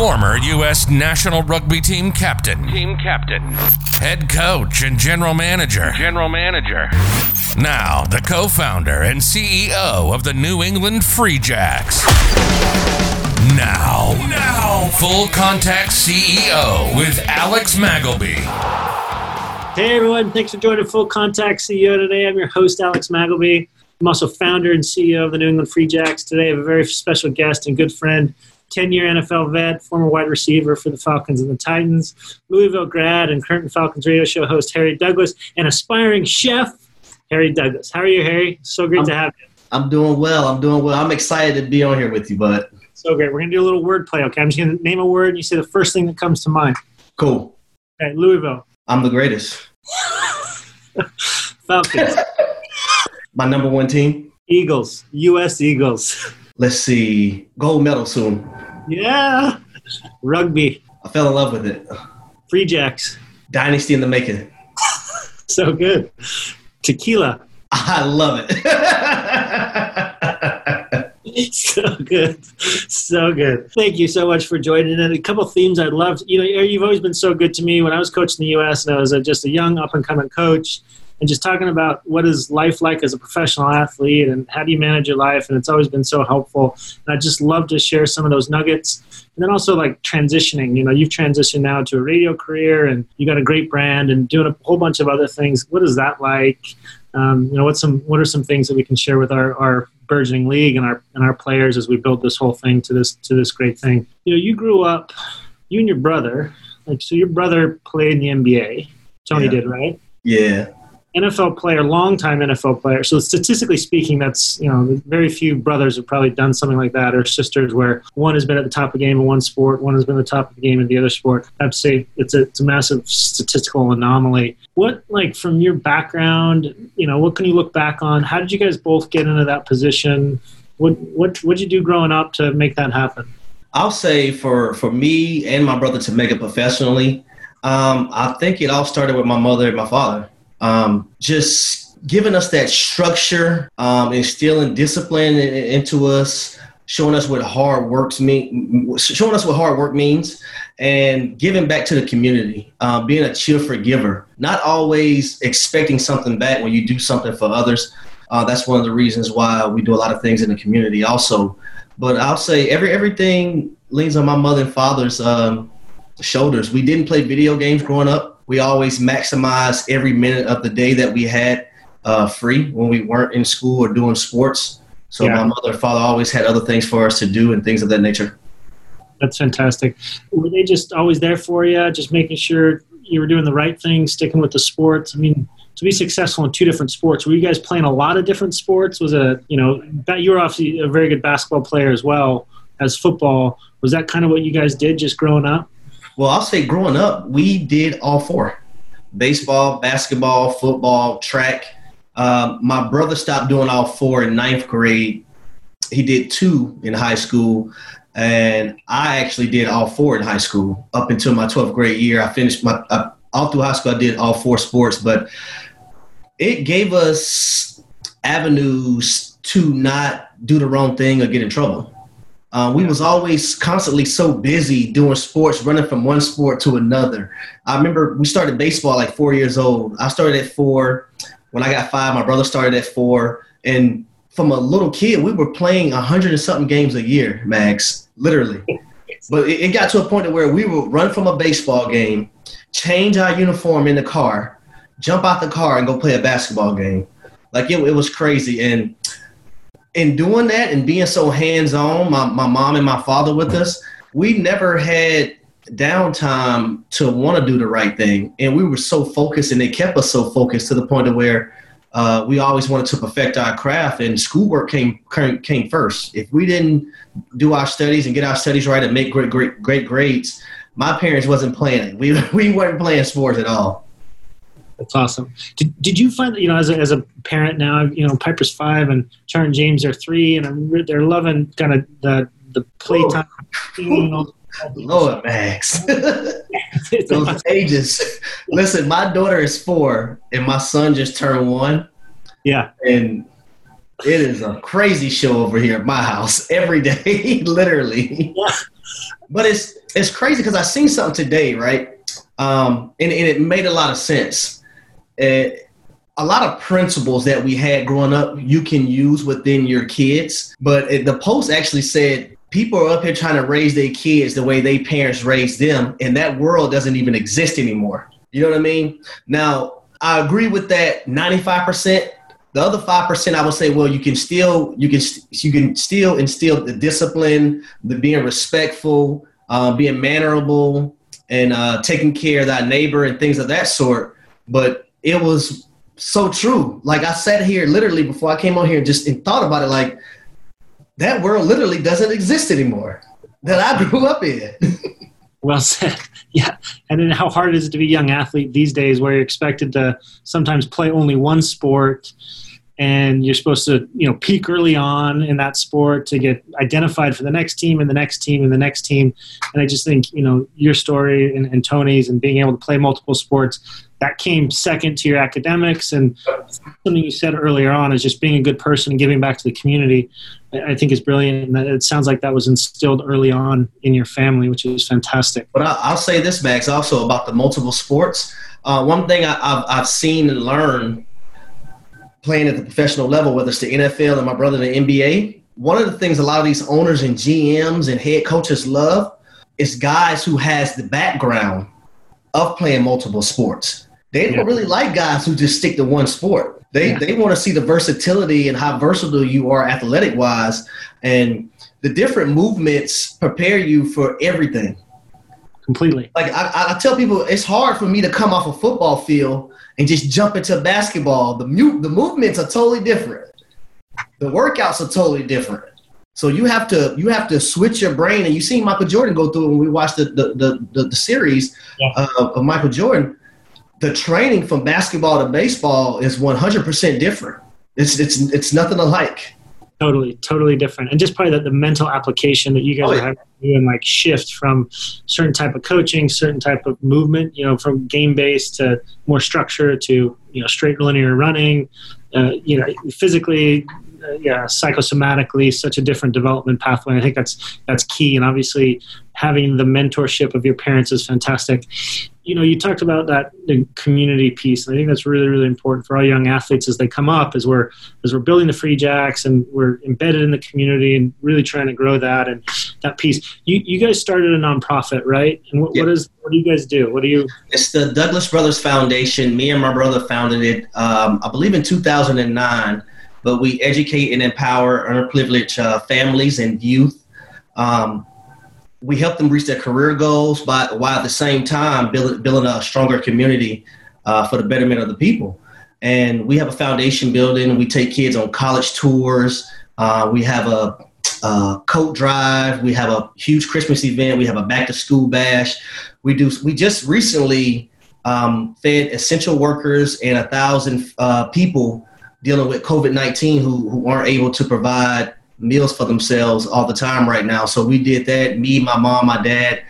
former U.S. national rugby team captain, Team captain. head coach, and general manager. General manager. Now, the co founder and CEO of the New England Free Jacks. Now, now, full contact CEO with Alex Magleby. Hey everyone, thanks for joining Full Contact CEO today. I'm your host, Alex Magleby. I'm also founder and CEO of the New England Free Jacks. Today I have a very special guest and good friend, 10 year NFL vet, former wide receiver for the Falcons and the Titans, Louisville grad, and current Falcons radio show host, Harry Douglas, and aspiring chef, Harry Douglas. How are you, Harry? So great to have you. I'm doing well. I'm doing well. I'm excited to be on here with you, bud. So great. We're going to do a little word play, okay? I'm just going to name a word and you say the first thing that comes to mind. Cool. Okay, Louisville, I'm the greatest. Falcons, My number one team. Eagles, U.S. Eagles. Let's see. Gold medal soon. Yeah. Rugby, I fell in love with it. Free Jacks. Dynasty in the making. So good. Tequila. I love it. So good. So good. Thank you so much for joining. And a couple themes I loved. You know, you've always been so good to me when I was coaching the U.S. and I was just a young up and coming coach and just talking about what is life like as a professional athlete and how do you manage your life. And it's always been so helpful. And I just love to share some of those nuggets. And then also like transitioning, you know, you've transitioned now to a radio career and you got a great brand and doing a whole bunch of other things. What is that like? Um, you know, what's some, what are some things that we can share with our, our burgeoning league and our, and our players as we build this whole thing to this, to this great thing? You know, you grew up, you and your brother, like, so your brother played in the NBA. Toney Yeah. did, right? yeah. NFL player, longtime NFL player. So statistically speaking, that's you know very few brothers have probably done something like that, or sisters where one has been at the top of the game in one sport, one has been at the top of the game in the other sport. I'd say it's a it's a massive statistical anomaly. What like from your background, you know, what can you look back on? How did you guys both get into that position? What what what did you do growing up to make that happen? I'll say for for me and my brother to make it professionally, um, I think it all started with my mother and my father. Um, just giving us that structure, um, instilling discipline in- in- into us, showing us what hard works mean, showing us what hard work means, and giving back to the community. Uh, being a cheerful giver, not always expecting something back when you do something for others. Uh, that's one of the reasons why we do a lot of things in the community, also. But I'll say every everything leans on my mother and father's um, shoulders. We didn't play video games growing up. We always maximized every minute of the day that we had uh, free when we weren't in school or doing sports. So Yeah. my mother and father always had other things for us to do and things of that nature. That's fantastic. Were they just always there for you, just making sure you were doing the right thing, sticking with the sports? I mean, to be successful in two different sports, were you guys playing a lot of different sports? Was it, you know, that you were obviously a very good basketball player as well as football. Was that kind of what you guys did just growing up? Well, I'll say growing up, we did all four baseball, basketball, football, track. Um, my brother stopped doing all four in ninth grade. He did two in high school. And I actually did all four in high school up until my 12th grade year. I finished my, all through high school, I did all four sports, but it gave us avenues to not do the wrong thing or get in trouble. Uh, we was always constantly so busy doing sports, running from one sport to another. I remember we started baseball like four years old. I started at four. When I got five, my brother started at four. And from a little kid, we were playing a hundred and something games a year, Max, literally. But it, it got to a point where we would run from a baseball game, change our uniform in the car, jump out the car, and go play a basketball game. Like it, it was crazy. And in doing that and being so hands on, my, my mom and my father with us, we never had downtime to want to do the right thing. And we were so focused and they kept us so focused to the point of where uh, we always wanted to perfect our craft and schoolwork came, came first. If we didn't do our studies and get our studies right and make great great great grades, my parents wasn't playing. We we weren't playing sports at all. That's awesome. Did, did you find that, you know, as a, as a parent now, you know, Piper's five and Char and James are three and I'm, re- they're loving kind of the, the playtime. Lord, Max. Those ages. Listen, my daughter is four, and my son just turned one. yeah. And it is a crazy show over here at my house every day, literally. Yeah. But it's it's crazy because I seen something today, right? Um, and, and it made a lot of sense. Uh, a lot of principles that we had growing up you can use within your kids, but it, the post actually said people are up here trying to raise their kids the way they parents raised them, and that world doesn't even exist anymore. You know what I mean? Now, I agree with that 95%. The other 5%, I would say, well, you can still, you can, you can still instill the discipline, the being respectful, uh, being mannerable, and uh, taking care of that neighbor and things of that sort. But it was so true. Like I sat here literally before I came on here and just and thought about it. Like that world literally doesn't exist anymore that I grew up in. well said. Yeah, and then how hard is it to be a young athlete these days, where you're expected to sometimes play only one sport, and you're supposed to you know peak early on in that sport to get identified for the next team and the next team and the next team. And I just think you know your story and, and Toney's and being able to play multiple sports that came second to your academics and something you said earlier on is just being a good person and giving back to the community i think is brilliant. And it sounds like that was instilled early on in your family which is fantastic. But i'll say this max also about the multiple sports. Uh, one thing I, have I've seen and learned playing at the professional level whether it's the nfl and my brother in the nba one of the things a lot of these owners and gms and head coaches love is guys who has the background of playing multiple sports they don't really like guys who just stick to one sport. They yeah. they want to see the versatility and how versatile you are athletic wise, and the different movements prepare you for everything. Completely. Like I, I tell people, it's hard for me to come off a football field and just jump into basketball. The mu- the movements are totally different. The workouts are totally different. So you have to you have to switch your brain, and you see Michael Jordan go through when we watched the the the, the, the series yeah. uh, of Michael Jordan the training from basketball to baseball is 100% different. It's it's it's nothing alike. Totally, totally different, and just probably the, the mental application that you guys oh, yeah. are having to do and like shift from certain type of coaching, certain type of movement, you know, from game based to more structure to you know straight linear running, uh, you know, physically, yeah, psychosomatically, such a different development pathway. I think that's that's key, and obviously having the mentorship of your parents is fantastic you know, you talked about that the community piece, and I think that's really, really important for all young athletes as they come up, as we're as we're building the free jacks and we're embedded in the community and really trying to grow that and that piece. You you guys started a nonprofit, right? And what, yep. what is what do you guys do? What do you? It's the Douglas Brothers Foundation. Me and my brother founded it, um, I believe, in 2009. But we educate and empower underprivileged uh, families and youth. Um, we help them reach their career goals, by, while at the same time build, building a stronger community uh, for the betterment of the people. And we have a foundation building. We take kids on college tours. Uh, we have a, a coat drive. We have a huge Christmas event. We have a back to school bash. We do. We just recently um, fed essential workers and a thousand uh, people dealing with COVID nineteen who, who aren't able to provide meals for themselves all the time right now. So we did that. Me, my mom, my dad,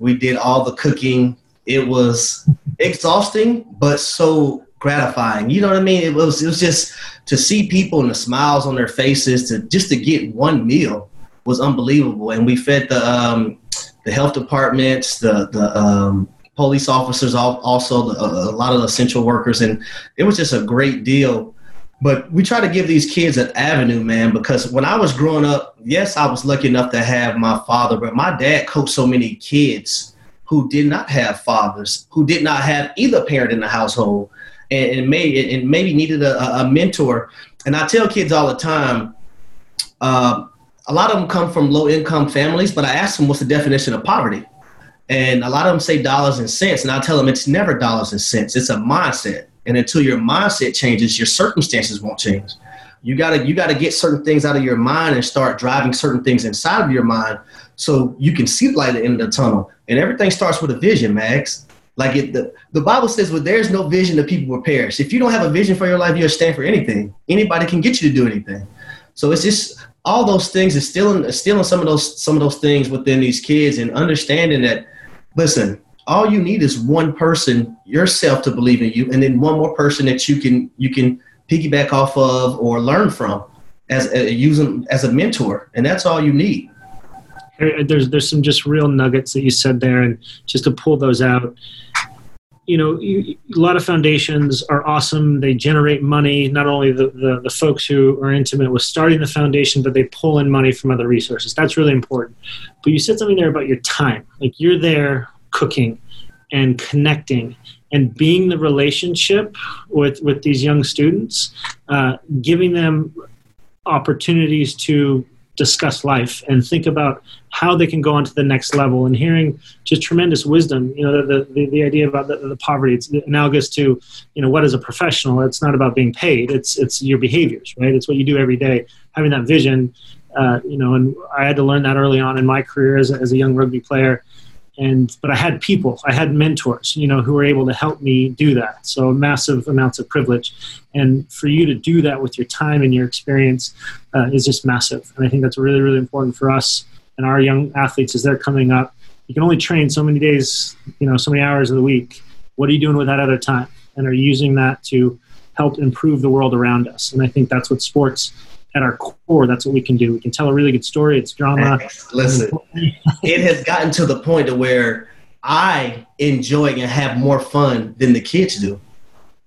we did all the cooking. It was exhausting, but so gratifying. You know what I mean? It was it was just to see people and the smiles on their faces to just to get one meal was unbelievable. And we fed the um, the health departments, the the um, police officers, also the, a lot of essential workers, and it was just a great deal but we try to give these kids an avenue, man, because when I was growing up, yes, I was lucky enough to have my father, but my dad coached so many kids who did not have fathers, who did not have either parent in the household, and, and maybe and maybe needed a, a, mentor. And I tell kids all the time, uh, a lot of them come from low income families, but I ask them what's the definition of poverty, and a lot of them say dollars and cents, and I tell them it's never dollars and cents; it's a mindset. And until your mindset changes, your circumstances won't change. You gotta you gotta get certain things out of your mind and start driving certain things inside of your mind so you can see light at the end of the tunnel. And everything starts with a vision, Max. Like it, the, the Bible says, well, there's no vision, the people will perish. If you don't have a vision for your life, you'll stand for anything. Anybody can get you to do anything. So it's just all those things is stealing, stealing some of those, some of those things within these kids and understanding that, listen, all you need is one person yourself to believe in you and then one more person that you can you can piggyback off of or learn from as uh, using as a mentor, and that's all you need. There's there's some just real nuggets that you said there, and just to pull those out. You know, you, a lot of foundations are awesome. They generate money. Not only the, the, the folks who are intimate with starting the foundation, but they pull in money from other resources. That's really important. But you said something there about your time. Like you're there cooking and connecting and being the relationship with with these young students, uh, giving them opportunities to discuss life and think about how they can go on to the next level and hearing just tremendous wisdom you know the, the, the idea about the, the poverty. It's analogous to you know what is a professional? It's not about being paid. It's it's your behaviors right? It's what you do every day. Having that vision uh, you know and i had to learn that early on in my career as as a young rugby player and but I had people, I had mentors, you know, who were able to help me do that. So massive amounts of privilege, and for you to do that with your time and your experience uh, is just massive. And I think that's really really important for us and our young athletes as they're coming up. You can only train so many days, you know, so many hours of the week. What are you doing with that other time? And are you using that to help improve the world around us? And I think that's what sports at our core, that's what we can do. We can tell a really good story. It's drama. Listen, it has gotten to the point of where I enjoy and have more fun than the kids do.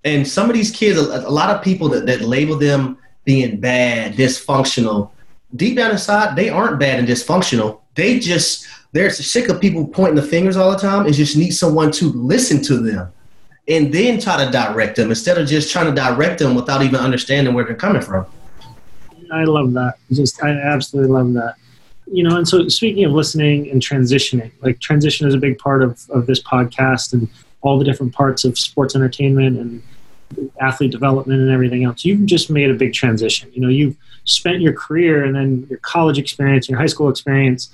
And some of these kids, a, lot of people that, that label them being bad, dysfunctional, deep down inside, they aren't bad and dysfunctional. They just, they're sick of people pointing the fingers all the time and just need someone to listen to them and then try to direct them instead of just trying to direct them without even understanding where they're coming from. I love that. Just I absolutely love that. You know, and so speaking of listening and transitioning, like transition is a big part of, of this podcast and all the different parts of sports entertainment and athlete development and everything else. You've just made a big transition. You know, you've spent your career and then your college experience, your high school experience,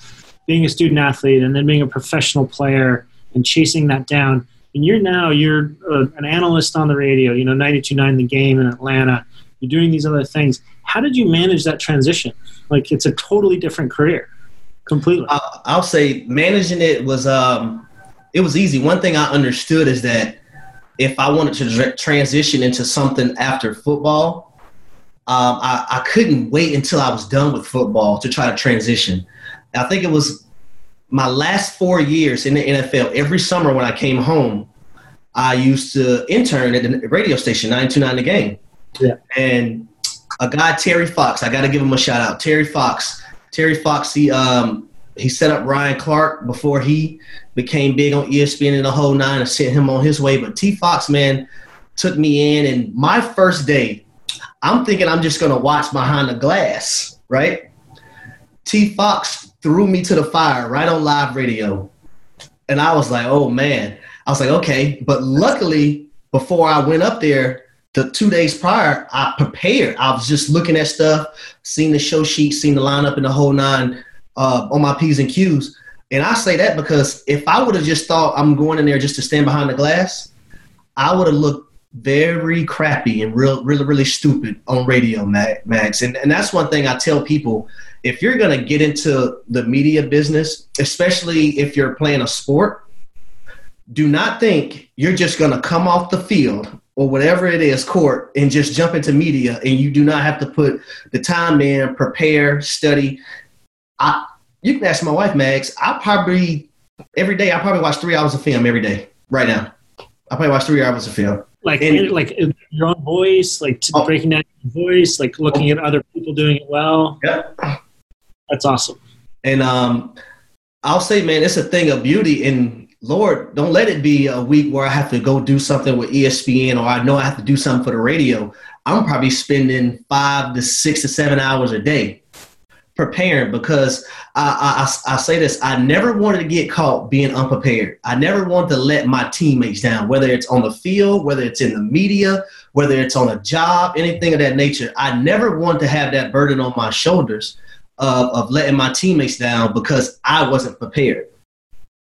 being a student athlete, and then being a professional player and chasing that down. And you're now you're a, uh, an analyst on the radio. You know, 92.9 The Game in Atlanta. You're doing these other things how did you manage that transition? Like it's a totally different career, completely. I'll, I'll say managing it was um, it was easy. One thing I understood is that if I wanted to transition into something after football, um, I, I couldn't wait until I was done with football to try to transition. I think it was my last four years in the NFL. Every summer when I came home, I used to intern at the radio station 929 The Game. Yeah. And a guy Terry Fox. I got to give him a shout out. Terry Fox. Terry Fox. He um he set up Ryan Clark before he became big on ESPN and the whole nine and sent him on his way. But T Fox man took me in, and my first day, I'm thinking I'm just gonna watch behind the glass, right? T Fox threw me to the fire right on live radio, and I was like, oh man. I was like, okay, but luckily before I went up there, the two days prior, I prepared. I was just looking at stuff, seeing the show sheet, seeing the lineup and the whole nine uh, on my P's and Q's. And I say that because if I would have just thought I'm going in there just to stand behind the glass, I would have looked very crappy and real, really, really stupid on radio, Max. And, and that's one thing I tell people if you're going to get into the media business, especially if you're playing a sport, do not think you're just going to come off the field or whatever it is, court, and just jump into media, and you do not have to put the time in, prepare, study. I, you can ask my wife, Max. I probably every day I probably watch three hours of film every day. Right now, I probably watch three hours of film. Like and, like your own voice, like oh, breaking down your voice, like looking at other people doing it well. Yeah, that's awesome. And um, I'll say, man, it's a thing of beauty and Lord, don't let it be a week where I have to go do something with ESPN or I know I have to do something for the radio. I'm probably spending five to six to seven hours a day preparing because I, I, I, say this I never wanted to get caught being unprepared. I never wanted to let my teammates down, whether it's on the field, whether it's in the media, whether it's on a job, anything of that nature. I never wanted to have that burden on my shoulders of, of letting my teammates down because I wasn't prepared.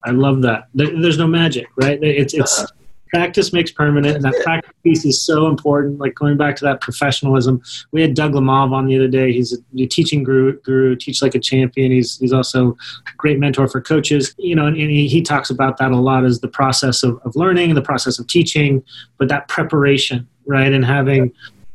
I love that. There's no magic, right? It's it's uh-huh. practice makes permanent, and that practice piece is so important. Like going back to that professionalism. We had Doug Lemov on the other day. He's a teaching guru, guru, teach like a champion. He's he's also a great mentor for coaches. You know, and, and he, he talks about that a lot as the process of, of learning, the process of teaching, but that preparation, right, and having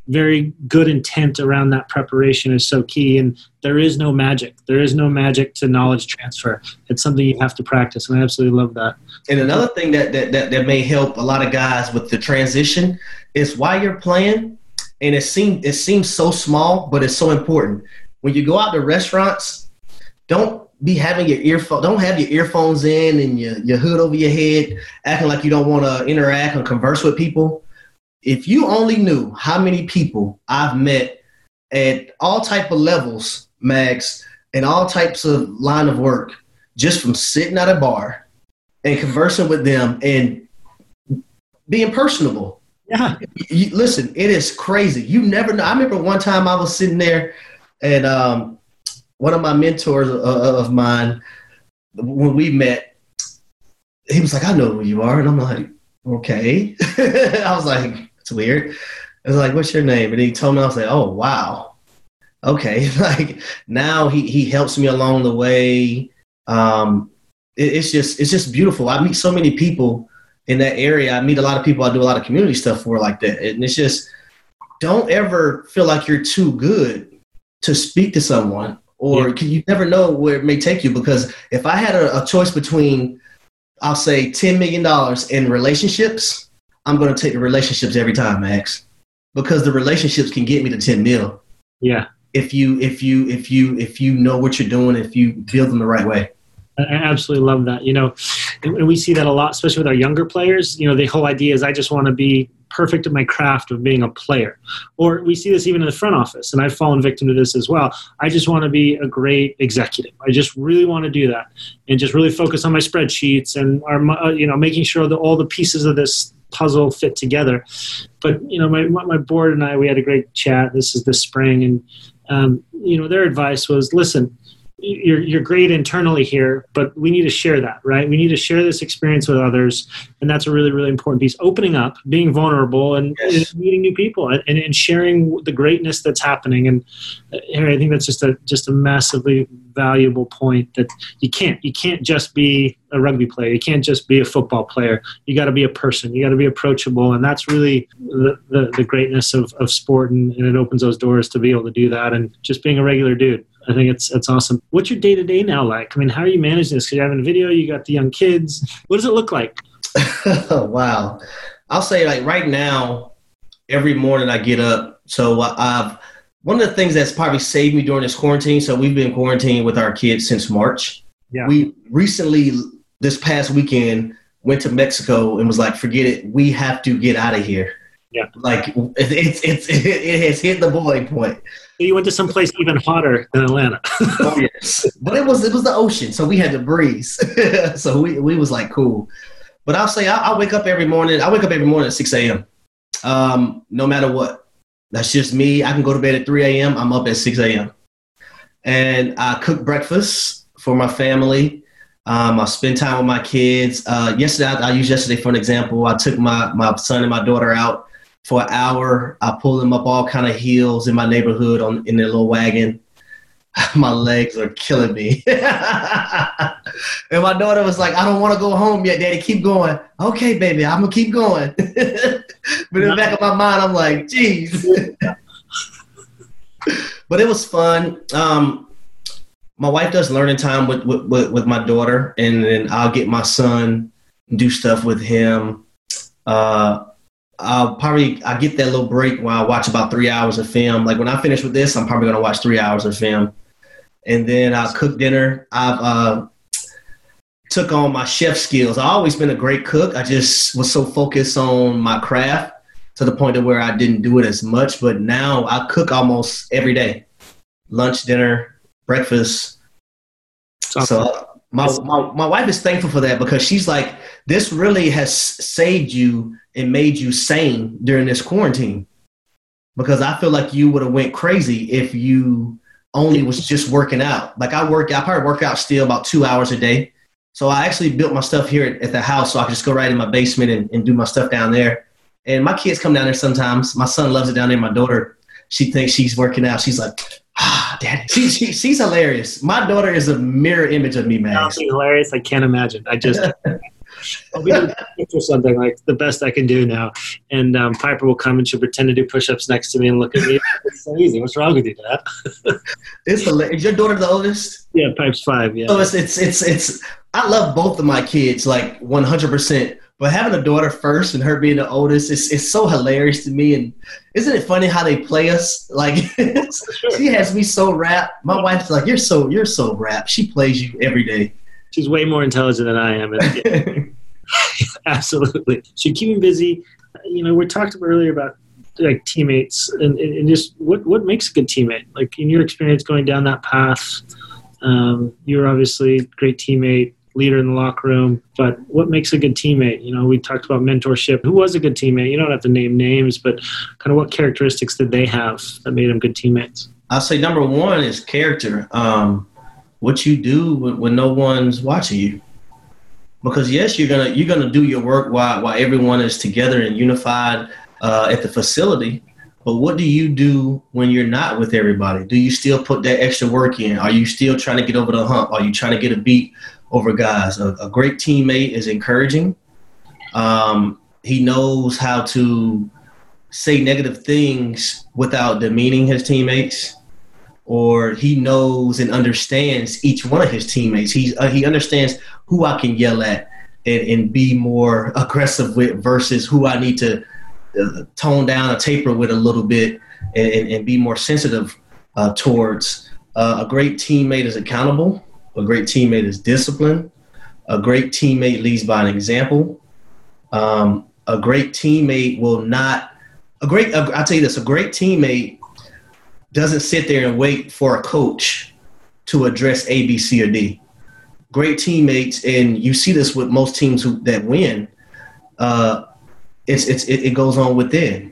very good intent around that preparation is so key. And there is no magic. There is no magic to knowledge transfer. It's something you have to practice. And I absolutely love that. And another thing that, that, that, that may help a lot of guys with the transition is while you're playing, and it seems it seems so small, but it's so important. When you go out to restaurants, don't be having your earphone. Don't have your earphones in and your, your hood over your head, acting like you don't want to interact and converse with people. If you only knew how many people I've met at all type of levels, Max, and all types of line of work, just from sitting at a bar and conversing with them and being personable. Yeah. You, listen, it is crazy. You never know. I remember one time I was sitting there and um, one of my mentors uh, uh, of mine, when we met, he was like, I know who you are. And I'm like, okay. I was like, it's weird. I was like, what's your name? And he told me, I was like, oh, wow. Okay. like now he, he helps me along the way. Um, it, it's just, it's just beautiful. I meet so many people in that area. I meet a lot of people I do a lot of community stuff for like that. And it's just, don't ever feel like you're too good to speak to someone or yeah. you never know where it may take you because if I had a, a choice between, I'll say $10 million in relationships, I'm going to take the relationships every time, Max, because the relationships can get me to 10 mil. Yeah. If you, if you, if you, if you know what you're doing, if you build them the right way. I absolutely love that. You know, and we see that a lot, especially with our younger players. You know, the whole idea is I just want to be perfect at my craft of being a player. Or we see this even in the front office, and I've fallen victim to this as well. I just want to be a great executive. I just really want to do that, and just really focus on my spreadsheets and our, uh, you know, making sure that all the pieces of this puzzle fit together. But you know, my my board and I, we had a great chat. This is this spring, and um, you know, their advice was, listen you're you're great internally here, but we need to share that, right? We need to share this experience with others, and that's a really really important piece. Opening up, being vulnerable, and, yes. and meeting new people, and, and sharing the greatness that's happening. And uh, I think that's just a just a massively valuable point that you can't you can't just be a rugby player, you can't just be a football player. You got to be a person. You got to be approachable, and that's really the, the, the greatness of, of sport, and, and it opens those doors to be able to do that, and just being a regular dude. I think it's it's awesome. What's your day to day now like? I mean, how are you managing this? Because you're having a video, you got the young kids. What does it look like? wow, I'll say like right now, every morning I get up. So I've one of the things that's probably saved me during this quarantine. So we've been quarantined with our kids since March. Yeah. We recently this past weekend went to Mexico and was like, forget it, we have to get out of here. Yeah. Like it's it's it, it has hit the boiling point. You went to some place even hotter than Atlanta. oh yes, but it was it was the ocean, so we had to breeze. so we we was like cool. But I'll say I, I, wake up every morning. I wake up every morning at six a.m. Um, no matter what. That's just me. I can go to bed at three a.m. I'm up at six a.m. And I cook breakfast for my family. Um, I spend time with my kids. Uh, yesterday, I, I used yesterday for an example. I took my my son and my daughter out for an hour. I pulled them up all kind of hills in my neighborhood on in their little wagon. my legs are killing me. and my daughter was like, I don't want to go home yet, Daddy. Keep going. Okay, baby, I'm gonna keep going. but in the back of my mind, I'm like, geez. but it was fun. Um, my wife does learning time with, with, with my daughter, and then I'll get my son and do stuff with him. Uh, I'll probably I get that little break where I watch about three hours of film. Like when I finish with this, I'm probably gonna watch three hours of film, and then I'll cook dinner. I've uh, took on my chef skills. I've always been a great cook. I just was so focused on my craft to the point of where I didn't do it as much. But now I cook almost every day, lunch, dinner, breakfast. So my, my, my wife is thankful for that because she's like, this really has saved you and made you sane during this quarantine. Because I feel like you would have went crazy if you only was just working out. Like I work, I probably work out still about two hours a day. So I actually built my stuff here at, at the house so I could just go right in my basement and, and do my stuff down there. And my kids come down there sometimes. My son loves it down there. My daughter, she thinks she's working out. She's like, Ah, daddy. She, she, she's hilarious. My daughter is a mirror image of me, man. she's hilarious. I can't imagine. I just. I'll be doing or something like the best I can do now. And um, Piper will come and she'll pretend to do push-ups next to me and look at me. It's so easy. What's wrong with you, Dad? it's hilarious. Is your daughter the oldest? Yeah, Pipe's five. Yeah. So it's it's it's it's. I love both of my kids like 100. percent but having a daughter first and her being the oldest, it's, it's so hilarious to me. And isn't it funny how they play us? Like she has me so wrapped. My wife's like, "You're so you're so wrapped." She plays you every day. She's way more intelligent than I am. Absolutely. So keep me busy. You know, we talked earlier about like teammates and, and just what what makes a good teammate. Like in your experience going down that path, um, you're obviously a great teammate leader in the locker room. But what makes a good teammate? You know, we talked about mentorship. Who was a good teammate? You don't have to name names, but kind of what characteristics did they have that made them good teammates? I'll say number one is character. Um, what you do when, when no one's watching you. Because yes, you're gonna you're gonna do your work while while everyone is together and unified uh, at the facility. But what do you do when you're not with everybody? Do you still put that extra work in? Are you still trying to get over the hump? Are you trying to get a beat over guys. A, a great teammate is encouraging. Um, he knows how to say negative things without demeaning his teammates, or he knows and understands each one of his teammates. He uh, he understands who I can yell at and, and be more aggressive with versus who I need to uh, tone down or taper with a little bit and, and, and be more sensitive uh, towards. Uh, a great teammate is accountable. A great teammate is disciplined. A great teammate leads by an example. Um, a great teammate will not. A great. I'll tell you this. A great teammate doesn't sit there and wait for a coach to address A, B, C, or D. Great teammates, and you see this with most teams who, that win. Uh, it's, it's it, it goes on within.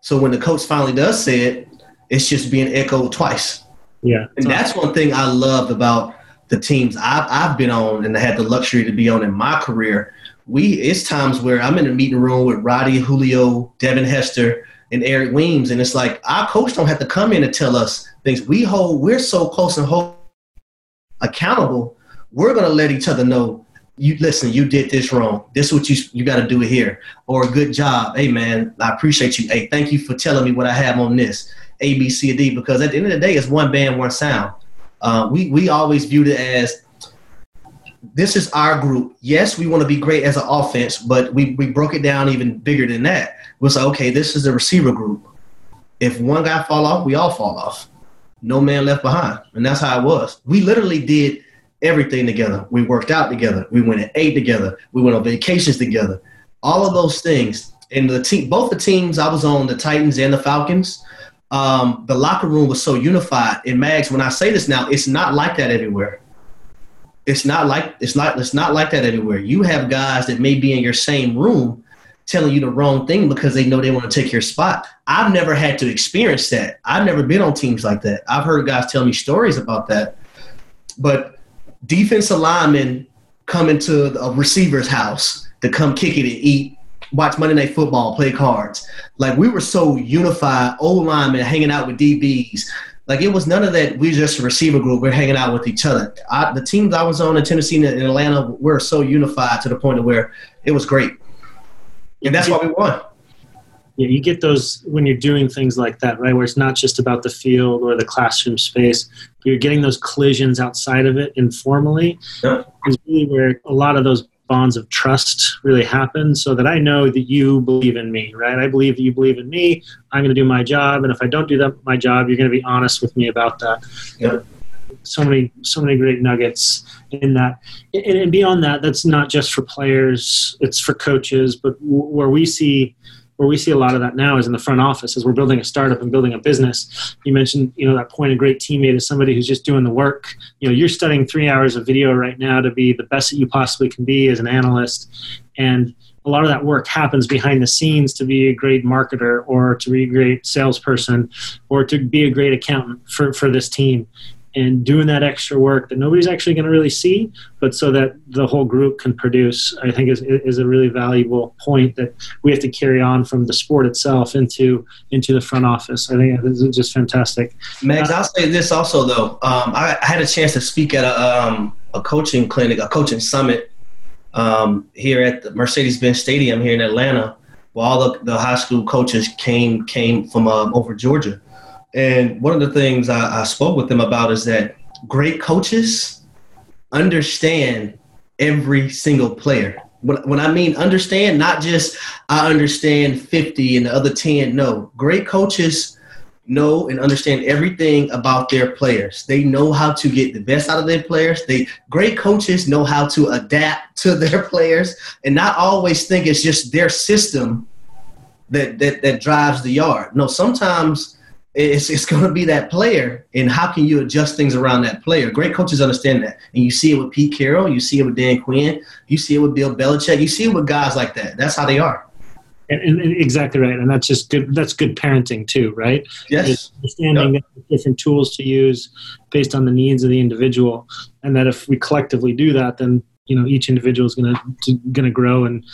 So when the coach finally does say it, it's just being echoed twice. Yeah, and that's one thing I love about the teams I've, I've been on and I had the luxury to be on in my career, we it's times where I'm in a meeting room with Roddy, Julio, Devin Hester, and Eric Weems, and it's like our coach don't have to come in and tell us things. We hold we're so close and hold accountable. We're gonna let each other know. You listen. You did this wrong. This is what you you got to do here. Or good job. Hey man, I appreciate you. Hey, thank you for telling me what I have on this. A, B, C, D. Because at the end of the day, it's one band, one sound. Uh, we we always viewed it as this is our group. Yes, we want to be great as an offense, but we, we broke it down even bigger than that. We was like, okay, this is the receiver group. If one guy fall off, we all fall off. No man left behind. And that's how it was. We literally did everything together. We worked out together. We went and ate together. We went on vacations together. All of those things. And the team both the teams I was on, the Titans and the Falcons, um, the locker room was so unified. And Mags, when I say this now, it's not like that everywhere. It's not like it's not it's not like that everywhere. You have guys that may be in your same room telling you the wrong thing because they know they want to take your spot. I've never had to experience that. I've never been on teams like that. I've heard guys tell me stories about that. But defensive linemen come into a receiver's house to come kick it and eat watch Monday Night Football, play cards. Like we were so unified, old linemen hanging out with DBs. Like it was none of that. We just a receiver group. We're hanging out with each other. I, the teams I was on in Tennessee and Atlanta were so unified to the point of where it was great, and that's why we won. Yeah, you get those when you're doing things like that, right? Where it's not just about the field or the classroom space. You're getting those collisions outside of it informally. Yep. Is really where a lot of those bonds of trust really happen so that I know that you believe in me, right? I believe that you believe in me. I'm going to do my job. And if I don't do that, my job, you're going to be honest with me about that. Yeah. So many, so many great nuggets in that. And, and beyond that, that's not just for players, it's for coaches, but where we see where we see a lot of that now is in the front office as we're building a startup and building a business. You mentioned you know that point a great teammate is somebody who's just doing the work. You know you're studying three hours of video right now to be the best that you possibly can be as an analyst. And a lot of that work happens behind the scenes to be a great marketer or to be a great salesperson or to be a great accountant for, for this team and doing that extra work that nobody's actually going to really see, but so that the whole group can produce, I think is, is a really valuable point that we have to carry on from the sport itself into into the front office. I think this is just fantastic. Max, uh, I'll say this also though. Um, I, I, had a chance to speak at a, um, a coaching clinic, a coaching summit um, here at the Mercedes-Benz Stadium here in Atlanta, where all the, the high school coaches came came from um, over Georgia. And one of the things I, I spoke with them about is that great coaches understand every single player. When, when I mean understand, not just I understand 50 and the other 10. No, great coaches know and understand everything about their players. They know how to get the best out of their players. They great coaches know how to adapt to their players and not always think it's just their system that that, that drives the yard. No, sometimes it's, it's going to be that player and how can you adjust things around that player? Great coaches understand that and you see it with pete carroll you see it with dan quinn you see it with bill belichick you see it with guys like that. That's how they are. And, and, and exactly right and that's just good that's good parenting too right? Yes. Just understanding Yep. different tools to use based on the needs of the individual and that if we collectively do that then you know each individual is going to going to grow and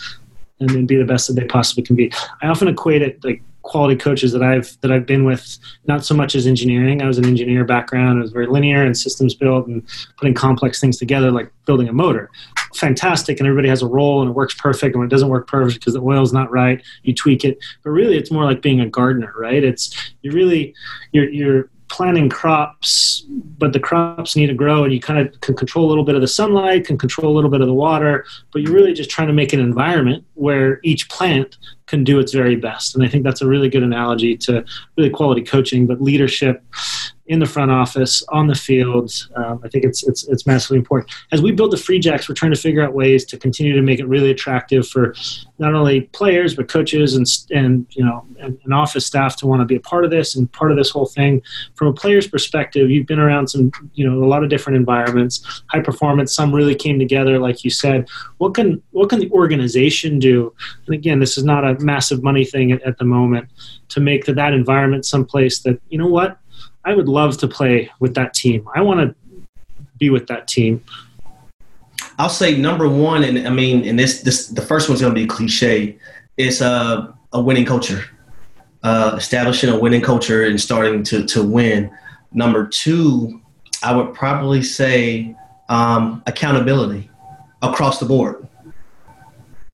and then be the best that they possibly can be. I often equate it like quality coaches that i've that i've been with not so much as engineering. I was an engineer background. It was very linear and systems built and putting complex things together like building a motor. Fantastic and everybody has a role and it works perfect and when it doesn't work perfect because the oil's not right you tweak it. But really it's more like being a gardener right? It's you really you're you're planting crops but the crops need to grow and you kind of can control a little bit of the sunlight can control a little bit of the water but you're really just trying to make an environment where each plant can do its very best. And i think that's a really good analogy to really quality coaching but leadership in the front office, on the field. Um, I think it's, it's, it's massively important. As we build the Free Jacks, we're trying to figure out ways to continue to make it really attractive for not only players but coaches and and you know and, and office staff to want to be a part of this and part of this whole thing. From a player's perspective, you've been around some you know a lot of different environments, high performance. Some really came together, like you said. What can what can the organization do? And again, this is not a massive money thing at, at the moment to make that, that environment someplace that you know what I would love to play with that team. I want to be with that team. I'll say number one, and I mean, and this this the first one's gonna be cliche. It's uh, a winning culture, uh, establishing a winning culture and starting to to win. Number two, I would probably say um, accountability across the board.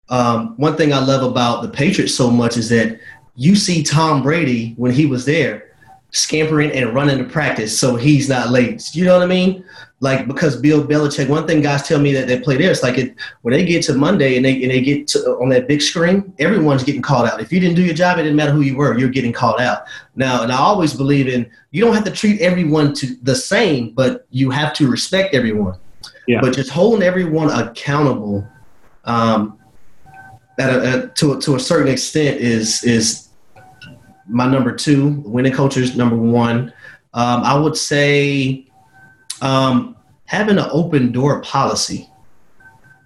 Um, one thing I love about the Patriots so much is that you see Tom Brady when he was there scampering and running to practice so he's not late. You know what I mean? Like because Bill Belichick, one thing guys tell me that they play there, it's like it, when they get to Monday and they and they get to, on that big screen, everyone's getting called out. If you didn't do your job, it didn't matter who you were, you're getting called out. Now, and I always believe in you don't have to treat everyone to the same, but you have to respect everyone. Yeah. But just holding everyone accountable um, at a, at, to a, to a certain extent is is my number two. Winning cultures number one. Um, I would say um, having an open door policy,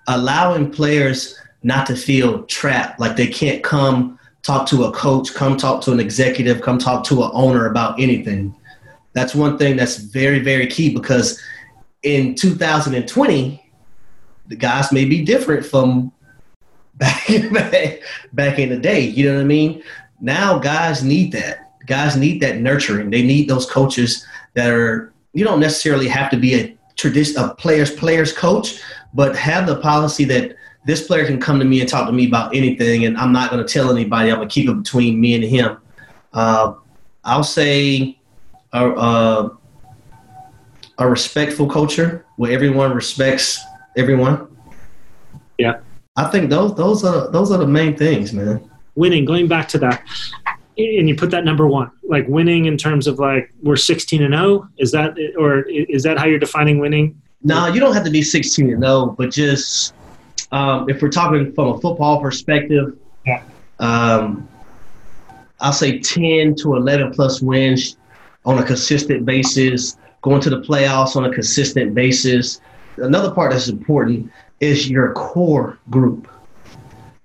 allowing players not to feel trapped, like they can't come talk to a coach, come talk to an executive, come talk to an owner about anything. That's one thing that's very very key because in 2020, the guys may be different from back, back in the day. You know what I mean? Now guys need that. Guys need that nurturing. They need those coaches that are. You don't necessarily have to be a tradition a players players coach, but have the policy that this player can come to me and talk to me about anything, and I'm not going to tell anybody. I'm going to keep it between me and him. Uh, I'll say. Uh, uh, a respectful culture where everyone respects everyone. Yeah. I think those those are those are the main things, man. Winning, going back to that, and you put that number one, like winning in terms of like we're 16 and 0. Is that or is that how you're defining winning? No, you don't have to be 16 and 0, but just um, if we're talking from a football perspective, Yeah. um, I'll say 10 to 11 plus wins on a consistent basis, going to the playoffs on a consistent basis. Another part that's important is your core group.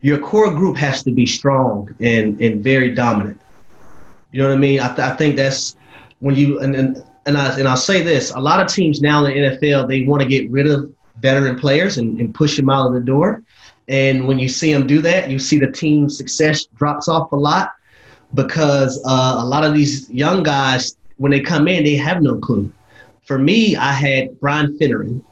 Your core group has to be strong and, and very dominant. You know what I mean? I, th- I think that's when you and, and and I and I'll say this: a lot of teams now in the NFL they want to get rid of veteran players and, and push them out of the door. And when you see them do that, you see the team success drops off a lot because uh, a lot of these young guys, when they come in, they have no clue. For me, I had Brian Finneran.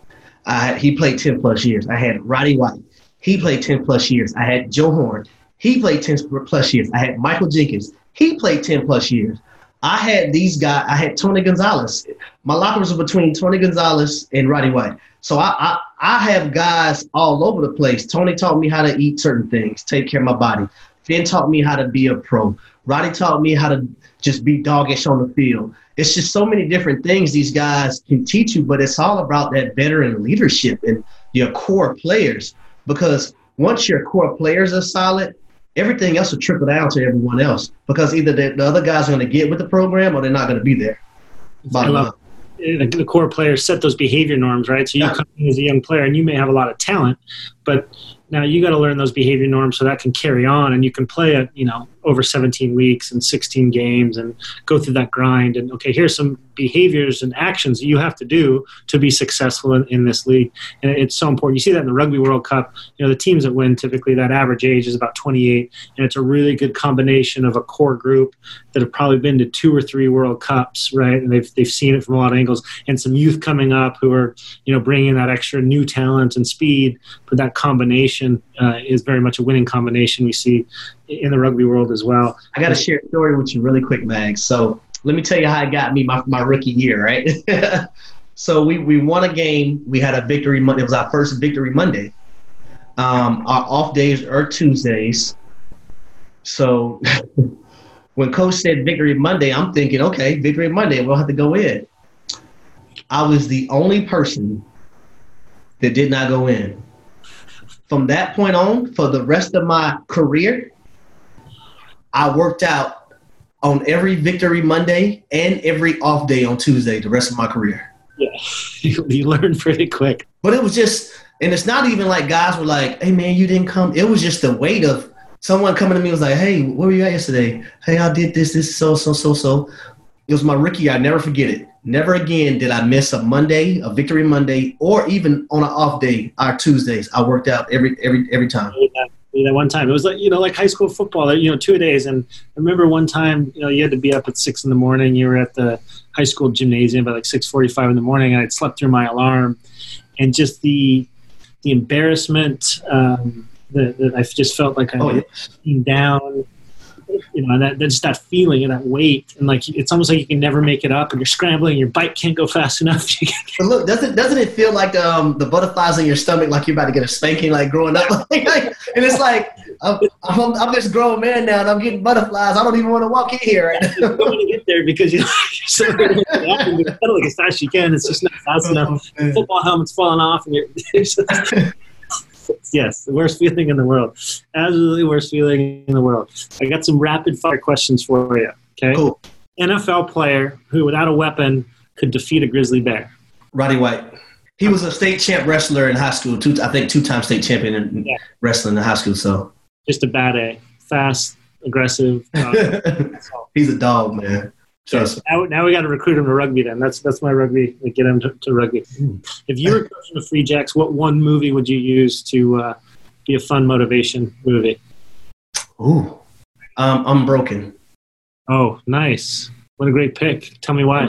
I, he played 10 plus years. I had Roddy White. He played 10 plus years. I had Joe Horn. He played 10 plus years. I had Michael Jenkins. He played 10 plus years. I had these guys. I had Tony Gonzalez. My lockers were between Tony Gonzalez and Roddy White. So I, I, I have guys all over the place. Tony taught me how to eat certain things, take care of my body. Finn taught me how to be a pro. Roddy taught me how to just be doggish on the field. It's just so many different things these guys can teach you, but it's all about that veteran leadership and your core players. Because once your core players are solid, everything else will trickle down to everyone else. Because either the, the other guys are going to get with the program or they're not going to be there. Bottom line the core players set those behavior norms, right? So you yeah. come in as a young player and you may have a lot of talent, but now you got to learn those behavior norms so that can carry on and you can play it, you know, over 17 weeks and 16 games and go through that grind. And okay, here's some behaviors and actions that you have to do to be successful in, in this league. And it's so important. You see that in the Rugby World Cup. You know, the teams that win typically that average age is about 28, and it's a really good combination of a core group that have probably been to two or three World Cups, right? And they've they've seen it from a lot of angles, and some youth coming up who are you know bringing that extra new talent and speed. But that combination uh, is very much a winning combination. We see in the rugby world as well. I got to share a story with you really quick, Mag. So let me tell you how it got me my, my rookie year, right? so we, we won a game. We had a victory Monday. It was our first victory Monday. Um, our off days are Tuesdays. So when coach said victory Monday, I'm thinking, okay, victory Monday, we'll have to go in. I was the only person that did not go in. From that point on, for the rest of my career, I worked out on every victory Monday and every off day on Tuesday the rest of my career. Yeah, you, you learn pretty quick. But it was just, and it's not even like guys were like, "Hey man, you didn't come." It was just the weight of someone coming to me was like, "Hey, where were you at yesterday? Hey, I did this, this, so, so, so, so." It was my rookie. I never forget it. Never again did I miss a Monday, a victory Monday, or even on an off day, our Tuesdays. I worked out every every every time that one time. It was like you know, like high school football. You know, two days. And I remember one time, you know, you had to be up at six in the morning. You were at the high school gymnasium by like six forty-five in the morning, and I'd slept through my alarm, and just the the embarrassment um, that, that I just felt like I was oh, down you know, that, just that feeling and that weight, and like it's almost like you can never make it up, and you're scrambling, and your bike can't go fast enough. but look, doesn't doesn't it feel like um, the butterflies in your stomach, like you're about to get a spanking, like growing up, and it's like I'm, I'm, I'm this grown man now, and I'm getting butterflies. I don't even want to walk in here. Right you want to get there because you know, you're so ready to pedal like as fast as you can. It's just not fast enough. Oh, Football helmet's falling off, and you're. yes, the worst feeling in the world. Absolutely worst feeling in the world. I got some rapid fire questions for you. Okay. Cool. NFL player who, without a weapon, could defeat a grizzly bear. Roddy White. He was a state champ wrestler in high school. Two, I think, two-time state champion in yeah. wrestling in high school. So just a bad A. Fast, aggressive. Uh, He's a dog, man. Trust now, now we got to recruit him to rugby. Then that's that's my rugby. Get him to, to rugby. If you were coaching the Free Jacks, what one movie would you use to uh, be a fun motivation movie? Ooh, um, Unbroken. Oh, nice! What a great pick. Tell me why.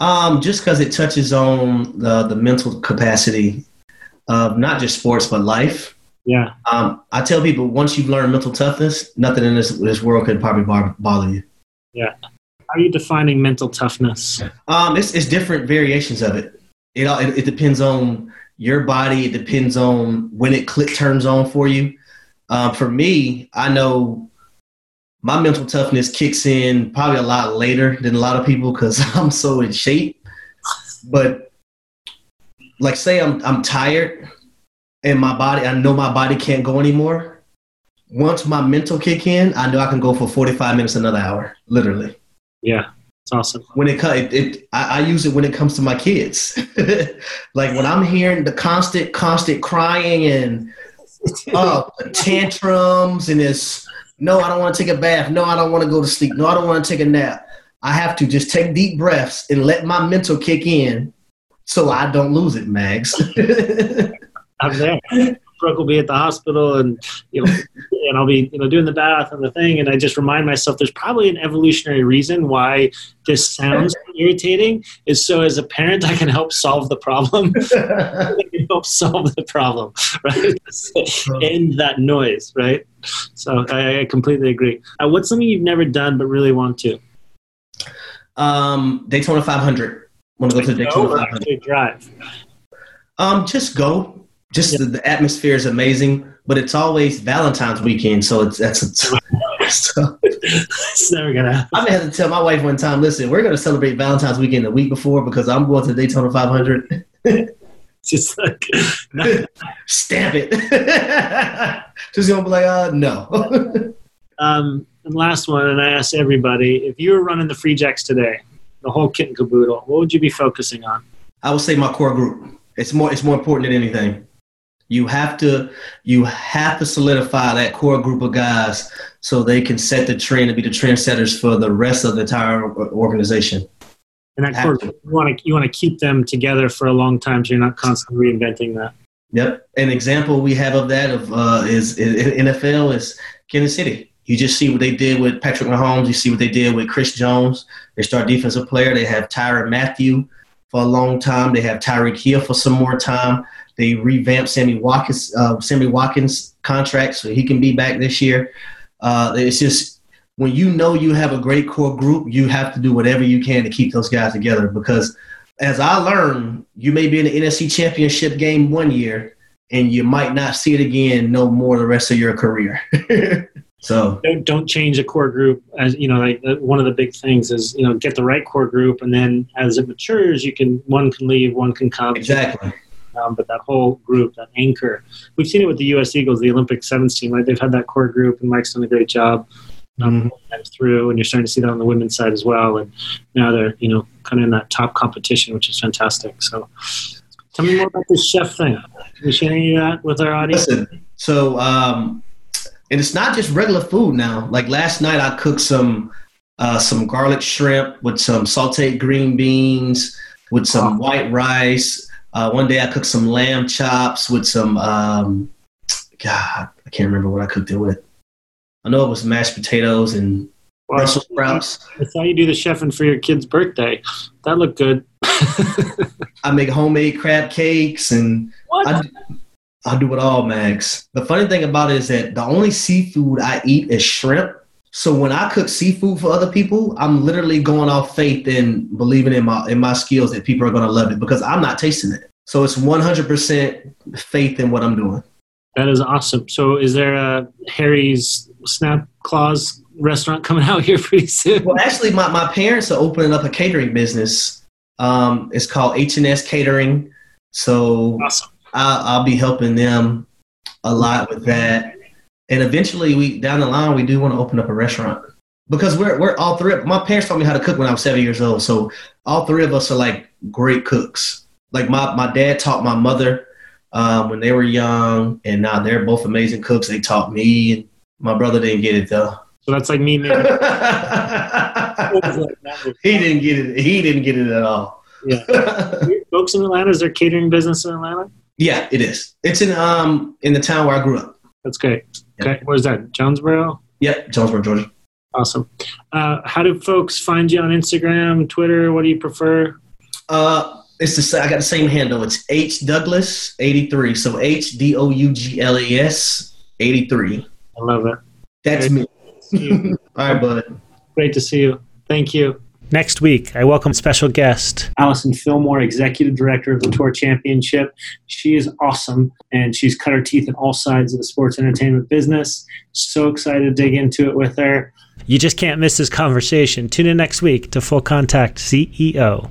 Um, just because it touches on the the mental capacity of not just sports but life. Yeah. Um, I tell people once you've learned mental toughness, nothing in this this world could probably bother you. Yeah. Are you defining mental toughness? Um, it's, it's different variations of it. It, all, it, it depends on your body. It depends on when it click turns on for you. Um, for me, I know my mental toughness kicks in probably a lot later than a lot of people because I'm so in shape. But like, say I'm I'm tired and my body, I know my body can't go anymore. Once my mental kick in, I know I can go for 45 minutes, another hour, literally. Yeah, it's awesome. When it comes, it, it I, I, use it when it comes to my kids. like when I'm hearing the constant, constant crying and uh, tantrums and this. No, I don't want to take a bath. No, I don't want to go to sleep. No, I don't want to take a nap. I have to just take deep breaths and let my mental kick in, so I don't lose it, Mags. I'm there. Brooke will be at the hospital, and you know, and I'll be you know doing the bath and the thing, and I just remind myself there's probably an evolutionary reason why this sounds irritating. Is so as a parent I can help solve the problem. Help solve the problem, right? End that noise, right? So I, I completely agree. Uh, what's something you've never done but really want to? Um, Daytona 500. Want to go to the Daytona 500? drive? Um, just go. Just the, the atmosphere is amazing, but it's always Valentine's weekend, so it's that's. so, It's never gonna happen. I may have to tell my wife one time. Listen, we're going to celebrate Valentine's weekend the week before because I'm going to the Daytona 500. It's just like Stamp it. She's gonna be like, uh, no. Um, and last one, and I asked everybody: if you were running the Free Jacks today, the whole kit and caboodle, what would you be focusing on? I would say my core group. It's more. It's more important than anything. You have to. You have to solidify that core group of guys so they can set the trend and be the trendsetters for the rest of the entire organization. And that core, you want to you want to keep them together for a long time, so you're not constantly reinventing that. Yep. An example we have of that of uh, is in NFL is Kansas City. You just see what they did with Patrick Mahomes. You see what they did with Chris Jones. They start defensive player. They have Tyrann Mathieu for a long time. They have Tyreek Hill for some more time. They revamped Sammy Watkins, uh, Sammy Watkins contract so he can be back this year. Uh, it's just when you know you have a great core group, you have to do whatever you can to keep those guys together. Because as I learned, you may be in the NFC Championship game one year, and you might not see it again no more the rest of your career. so Don't, don't change a core group. As you know, like uh, one of the big things is you know get the right core group, and then as it matures, you can one can leave, one can come. exactly. Um, but that whole group, that anchor, we've seen it with the U.S. Eagles, the Olympic sevens team. Right, they've had that core group, and Mike's done a great job um, them through. And you're starting to see that on the women's side as well. And now they're you know kind of in that top competition, which is fantastic. So, tell me more about this chef thing. Can you share any of that with our audience? Listen, so um, and it's not just regular food now. Like last night, I cooked some uh, some garlic shrimp with some sautéed green beans with some white rice. Uh, one day, I cooked some lamb chops with some um, God, I can't remember what I cooked it with. I know it was mashed potatoes and Well, Brussels sprouts. I saw you do the chefing for your kid's birthday. That looked good. I make homemade crab cakes and what? I, I do it all, Max. The funny thing about it is that the only seafood I eat is shrimp. So when I cook seafood for other people, I'm literally going off faith and believing in my in my skills that people are going to love it because I'm not tasting it. So it's 100% faith in what I'm doing. That is awesome. So, is there a Harry's Snap Claus restaurant coming out here pretty soon? Well, actually, my, my parents are opening up a catering business. Um, it's called H&S Catering. So Awesome. I'll, I'll be helping them a lot with that. And eventually, we down the line, we do want to open up a restaurant because we're we're all three. My parents taught me how to cook when I was seven years old, so all three of us are like great cooks. Like my my dad taught my mother um, when they were young, and now they're both amazing cooks. They taught me, and my brother didn't get it though. So that's like me. He didn't get it. He didn't get it at all. Yeah. Folks in Atlanta, is there catering business in Atlanta? yeah, it is. It's in um in the town where I grew up. That's great. Okay, where's that? Jonesboro. Yeah, Jonesboro, Georgia. Awesome. Uh, how do folks find you on Instagram, Twitter? What do you prefer? Uh, it's the I got the same handle. It's H Douglas eighty three. So H D O U G L A S eighty three. I love it. That's me. All right, bud. Great to see you. Thank you. Next week, I welcome special guest Allison Fillmore, Executive Director of the Tour Championship. She is awesome, and she's cut her teeth in all sides of the sports entertainment business. So excited to dig into it with her. You just can't miss this conversation. Tune in next week to Full Contact CEO.